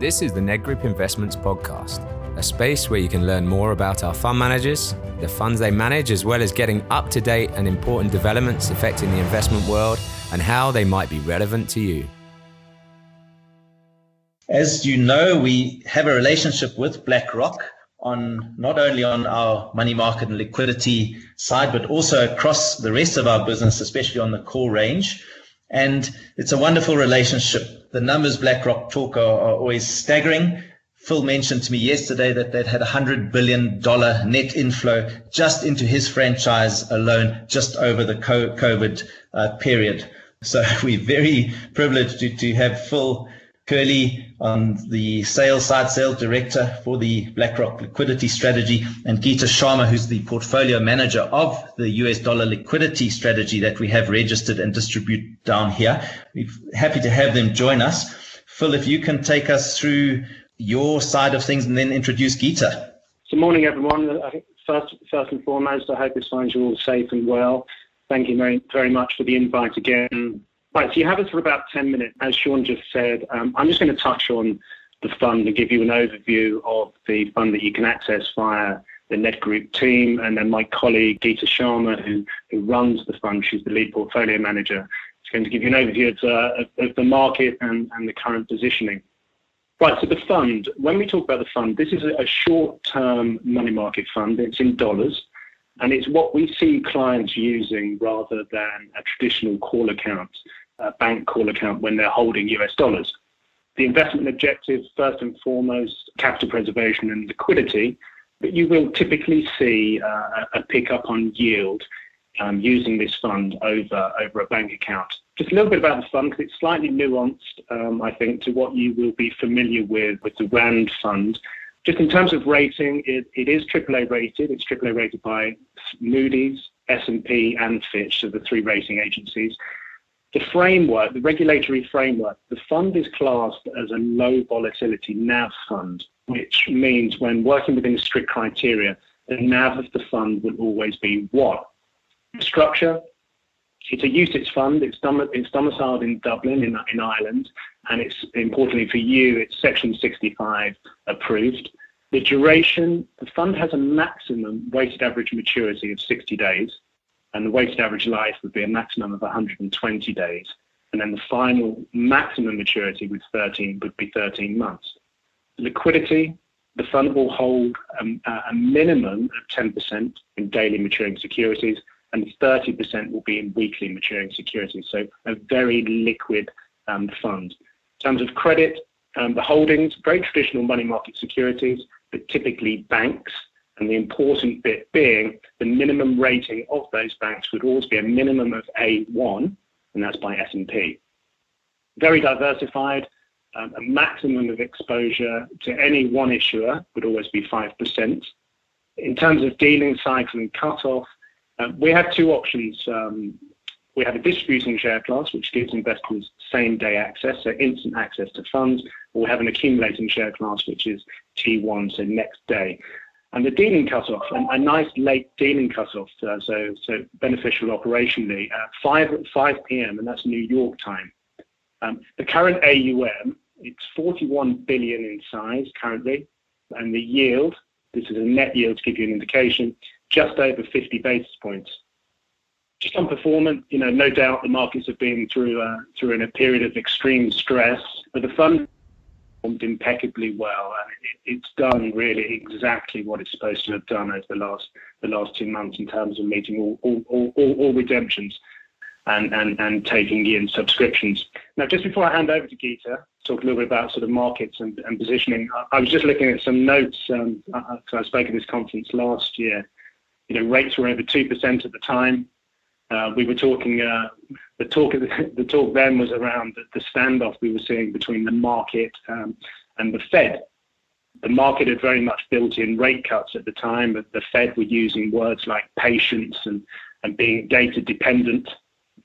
This is the Nedgroup Investments Podcast, a space where you can learn more about our fund managers, the funds they manage, as well as getting up to date and important developments affecting the investment world and how they might be relevant to you. As you know, we have a relationship with BlackRock on not only on our money market and liquidity side, but also across the rest of our business, especially on the core range. And it's a wonderful relationship. The numbers BlackRock talk are, are always staggering. Phil mentioned to me yesterday that they'd had a $100 billion net inflow just into his franchise alone, just over the COVID uh, period. So we're very privileged to, to have Phil Curley on the sales side, sales director for the BlackRock liquidity strategy, and Geeta Sharma, who's the portfolio manager of the US dollar liquidity strategy that we have registered and distribute down here. We're happy to have them join us. Phil, if you can take us through your side of things and then introduce Geeta. Good morning, everyone. First, first and foremost, I hope this finds you all safe and well. Thank you very, very much for the invite again. Right, so you have us for about 10 minutes. As Sean just said, um, I'm just going to touch on the fund and give you an overview of the fund that you can access via the Nedgroup team. And then my colleague, Geeta Sharma, who, who runs the fund, she's the lead portfolio manager, is going to give you an overview of, uh, of, the market and, and the current positioning. Right, so the fund, when we talk about the fund, this is a short term money market fund. It's in dollars. And it's what we see clients using rather than a traditional call account bank call account when they're holding US dollars. The investment objective, first and foremost, capital preservation and liquidity, but you will typically see uh, a pickup on yield um, using this fund over, over a bank account. Just a little bit about the fund because it's slightly nuanced, um, I think, to what you will be familiar with with the RAND fund. Just in terms of rating, it, it is AAA rated. It's AAA rated by Moody's, S&P, and Fitch, so the three rating agencies the framework, the regulatory framework, the fund is classed as a low volatility NAV fund, which means when working within strict criteria, the NAV of the fund will always be what? Structure, it's a UCITS fund. It's, dom- it's domiciled in Dublin, in, in Ireland, and it's importantly for you, it's Section 65 approved. The duration, the fund has a maximum weighted average maturity of 60 days and the weighted average life would be a maximum of 120 days. And then the final maximum maturity with 13 would be 13 months. Liquidity, the fund will hold um, a minimum of 10% in daily maturing securities, and 30% will be in weekly maturing securities. So a very liquid um, fund. In terms of credit, um, the holdings, very traditional money market securities, but typically banks and the important bit being the minimum rating of those banks would always be a minimum of A1, and that's by S&P. Very diversified, um, a maximum of exposure to any one issuer would always be 5%. In terms of dealing cycle and cutoff, uh, we have two options. Um, we have a distributing share class, which gives investors same day access, so instant access to funds, or we have an accumulating share class, which is T1, so next day and the dealing cutoff, a, a nice late dealing cutoff, uh, so so beneficial operationally, uh, five five p.m. and that's New York time. Um, the current AUM, it's 41 billion in size currently, and the yield, this is a net yield to give you an indication, just over 50 basis points. Just on performance, you know, no doubt the markets have been through uh, through in a period of extreme stress, but the fund performed impeccably well, and it, it's done really exactly what it's supposed to have done over the last the last two months in terms of meeting all all, all, all, all redemptions and, and, and taking in subscriptions. Now, just before I hand over to Geeta, talk a little bit about sort of markets and, and positioning. I, I was just looking at some notes. Um, I, I spoke at this conference last year. You know, rates were over two percent at the time. Uh, we were talking. Uh, the talk. The talk then was around the, standoff we were seeing between the market um, and the Fed. The market had very much built in rate cuts at the time, but the Fed were using words like patience and and being data dependent.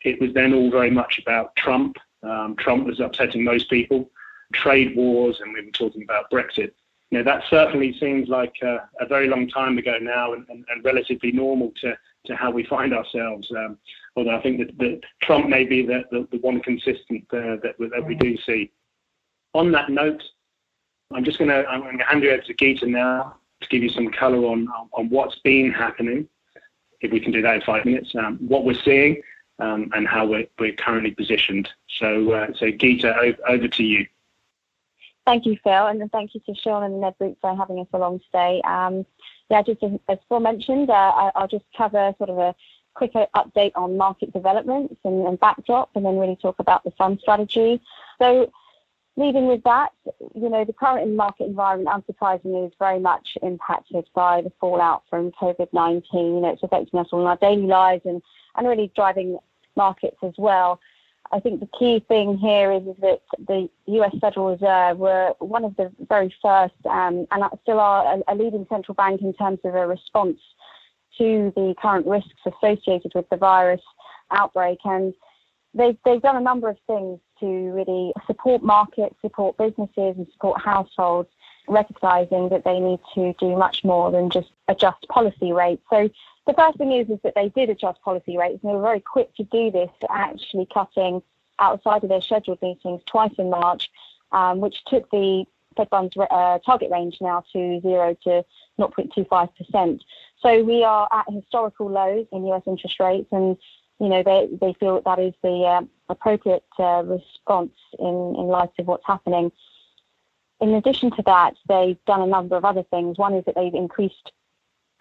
It was then all very much about Trump. Um, Trump was upsetting most people, trade wars, and we were talking about Brexit. You know, that certainly seems like uh, a very long time ago now and, and, and relatively normal to to how we find ourselves. Um, although I think that, that, Trump may be the, the, the one consistent uh, that, that we do see. On that note, I'm just going to I'm going to hand you over to Geeta now to give you some color on on what's been happening. If we can do that in five minutes, um, what we're seeing um, and how we're, we're currently positioned. So, uh, so Geeta, over, over, to you. Thank you, Phil, and thank you to Sean and Nedgroup for having us along today. Um, yeah, just as, as Phil mentioned, uh, I, will just cover sort of a quicker update on market developments and, and backdrop, and then really talk about the fund strategy. So leading with that, you know, the current market environment, unsurprisingly, is very much impacted by the fallout from COVID-19. You know, it's affecting us all in our daily lives and, and really driving markets as well. I think the key thing here is, is that the US Federal Reserve were one of the very first um, and still are a, a leading central bank in terms of a response to the current risks associated with the virus outbreak. And they've, they've done a number of things to really support markets, support businesses, and support households, recognizing that they need to do much more than just adjust policy rates. So the first thing is, is that they did adjust policy rates, and they were very quick to do this, actually cutting outside of their scheduled meetings twice in March, um, which took the Fed funds uh, target range now to 0 to 0.25%. So we are at historical lows in US interest rates, and you know, they, they feel that, that is the uh, appropriate uh, response in, in light of what's happening. In addition to that, they've done a number of other things. One is that they've increased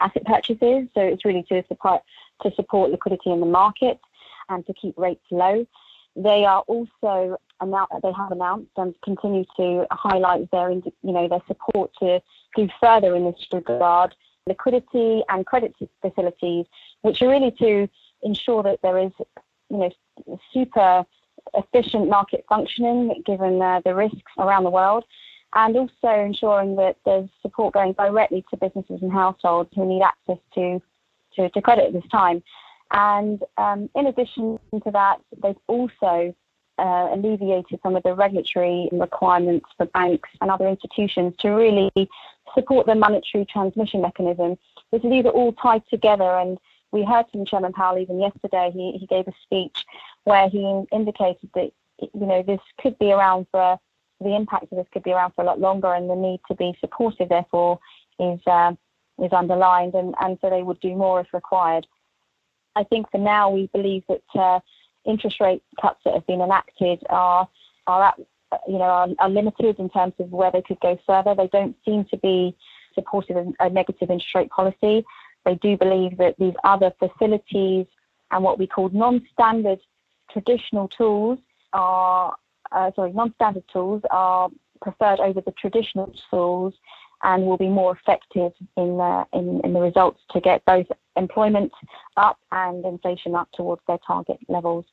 asset purchases, so it's really to support to support liquidity in the market and to keep rates low. They are also they have announced and continue to highlight their you know their support to do further in this regard liquidity and credit facilities, which are really to ensure that there is, you know, super efficient market functioning given uh, the risks around the world, and also ensuring that there's support going directly to businesses and households who need access to, to, to credit at this time. And um, in addition to that, they've also uh, alleviated some of the regulatory requirements for banks and other institutions to really support the monetary transmission mechanism. So these are all tied together and we heard from Chairman Powell even yesterday. He, he gave a speech where he indicated that you know this could be around for the impact of this could be around for a lot longer, and the need to be supportive, therefore, is uh, is underlined, and, and so they would do more if required. I think for now we believe that uh, interest rate cuts that have been enacted are are at, you know are, are, limited in terms of where they could go further. They don't seem to be supportive of a negative interest rate policy. They do believe that these other facilities and what we call non-standard traditional tools are, uh, sorry, non-standard tools are preferred over the traditional tools and will be more effective in, the, in, in the results to get both employment up and inflation up towards their target levels.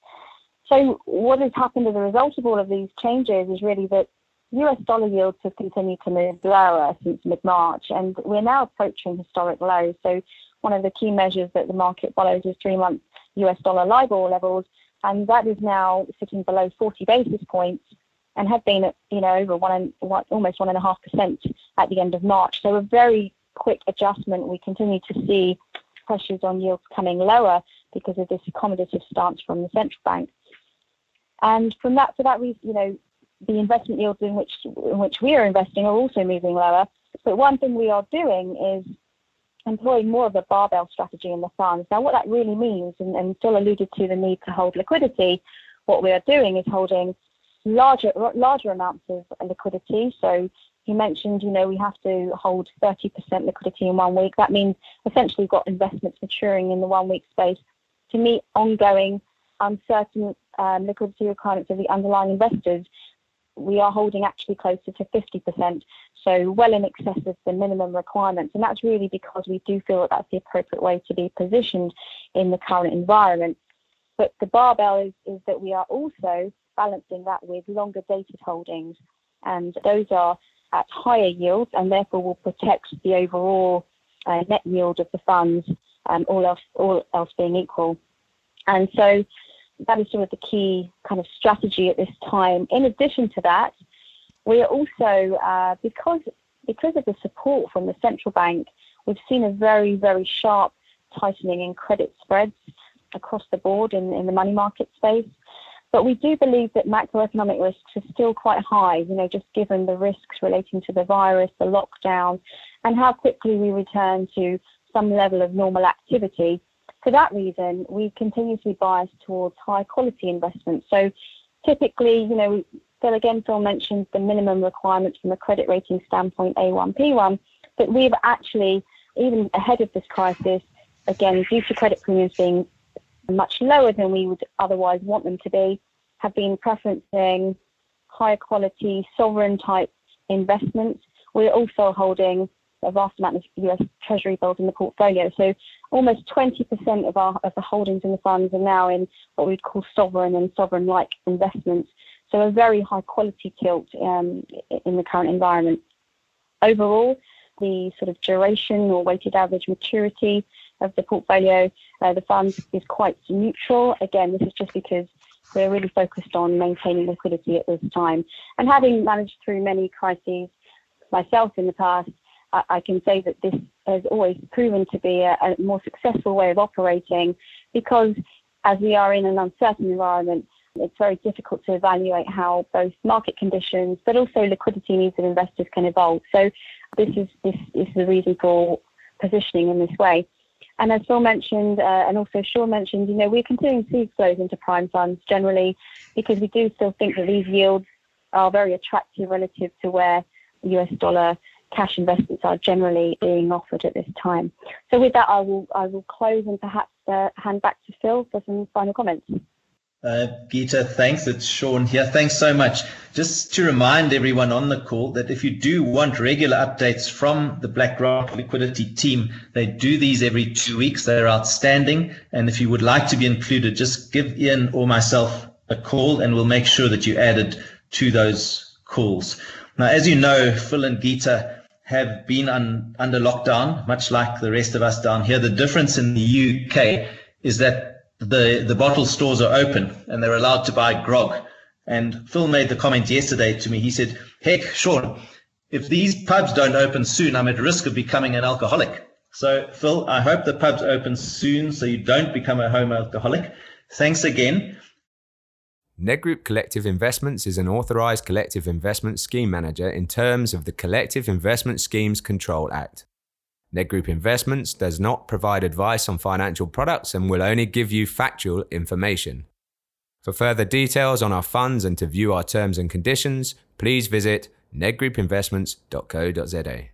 So what has happened as a result of all of these changes is really that US dollar yields have continued to move lower since mid March, and we're now approaching historic lows. So, one of the key measures that the market follows is three month US dollar LIBOR levels, and that is now sitting below 40 basis points and had been at you know over one, one almost one and a half percent at the end of March. So a very quick adjustment. We continue to see pressures on yields coming lower because of this accommodative stance from the central bank. And from that, for that reason, you know, the investment yields in which in which we are investing are also moving lower. But one thing we are doing is employing more of a barbell strategy in the funds. Now, what that really means, and, and Phil alluded to the need to hold liquidity, what we are doing is holding larger larger amounts of liquidity. So he mentioned, you know, we have to hold 30% liquidity in one week. That means essentially we've got investments maturing in the one week space to meet ongoing uncertain um, liquidity requirements of the underlying investors we are holding actually closer to 50%, so well in excess of the minimum requirements. And that's really because we do feel that that's the appropriate way to be positioned in the current environment. But the barbell is, is that we are also balancing that with longer dated holdings, and those are at higher yields and therefore will protect the overall uh, net yield of the funds, um, all else all else being equal. And so that is sort of the key kind of strategy at this time. In addition to that, we are also uh, because because of the support from the central bank, we've seen a very very sharp tightening in credit spreads across the board in, in the money market space. But we do believe that macroeconomic risks are still quite high, you know, just given the risks relating to the virus, the lockdown, and how quickly we return to some level of normal activity. For that reason, we continue to be biased towards high quality investments. So typically, you know, Phil again, Phil mentioned the minimum requirements from a credit rating standpoint, A1, P1, but we've actually, even ahead of this crisis, again, due to credit premiums being much lower than we would otherwise want them to be, have been preferencing higher quality sovereign type investments. We're also holding a vast amount of US Treasury bills in the portfolio. So almost 20% of our of the holdings in the funds are now in what we'd call sovereign and sovereign like investments. So a very high quality tilt um, in the current environment. Overall, the sort of duration or weighted average maturity of the portfolio, uh, the fund is quite neutral. Again, this is just because we're really focused on maintaining liquidity at this time. And having managed through many crises myself in the past, I, I can say that this has always proven to be a, a more successful way of operating because as we are in an uncertain environment, it's very difficult to evaluate how both market conditions but also liquidity needs of investors can evolve. So this is this is the reason for positioning in this way. And as Phil mentioned, uh, and also Sean mentioned, you know, we're continuing to see flows into prime funds generally because we do still think that these yields are very attractive relative to where US dollar cash investments are generally being offered at this time. So with that, I will I will close and perhaps uh, hand back to Phil for some final comments. Uh, Peter, thanks. It's Sean here. Thanks so much. Just to remind everyone on the call that if you do want regular updates from the BlackRock liquidity team, they do these every two weeks. They're outstanding. And if you would like to be included, just give Ian or myself a call and we'll make sure that you're added to those calls. Now, as you know, Phil and Gita have been un, under lockdown, much like the rest of us down here. The difference in the UK is that the, the bottle stores are open and they're allowed to buy grog. And Phil made the comment yesterday to me. He said, Heck, Sean, if these pubs don't open soon, I'm at risk of becoming an alcoholic. So, Phil, I hope the pubs open soon so you don't become a home alcoholic. Thanks again. Nedgroup Collective Investments is an authorized collective investment scheme manager in terms of the Collective Investment Schemes Control Act. Nedgroup Investments does not provide advice on financial products and will only give you factual information. For further details on our funds and to view our terms and conditions, please visit nedgroupinvestments.co.za.